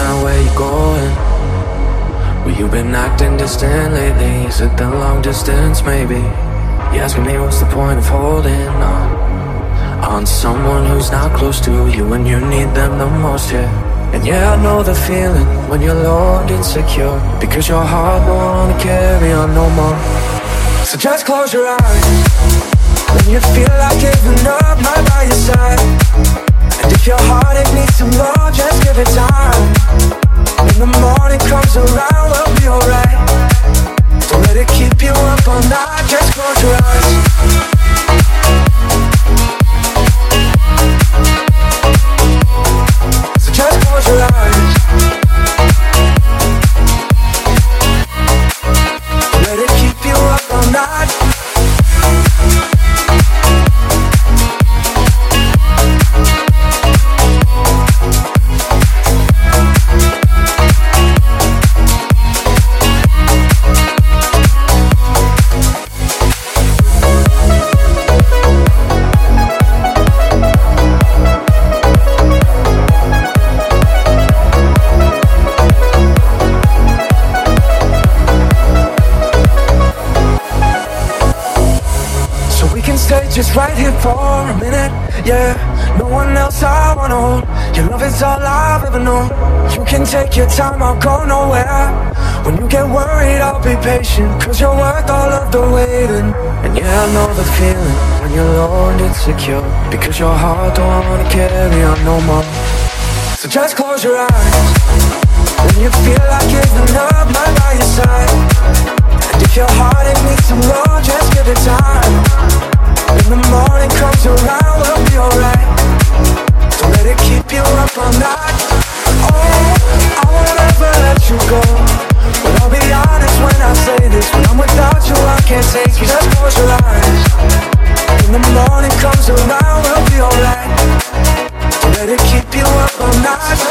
now where you going? Well, you've been acting distant lately. Is it the long distance, maybe? You asking me what's the point of holding on? On someone who's not close to you when you need them the most, yeah. And yeah, I know the feeling when you're low and insecure. Because your heart won't wanna carry on no more. So just close your eyes. When you feel like giving up, right by your side if your heart it needs some love, just give it time. When the morning comes around, just right here for a minute, yeah. No one else I wanna hold. Your love is all I've ever known. You can take your time, I'll go nowhere. When you get worried, I'll be patient Cause you're worth all of the waiting. And yeah, I know the feeling When you're low and insecure Because your heart don't wanna carry on no more. So just close your eyes When you feel like giving up, my by night.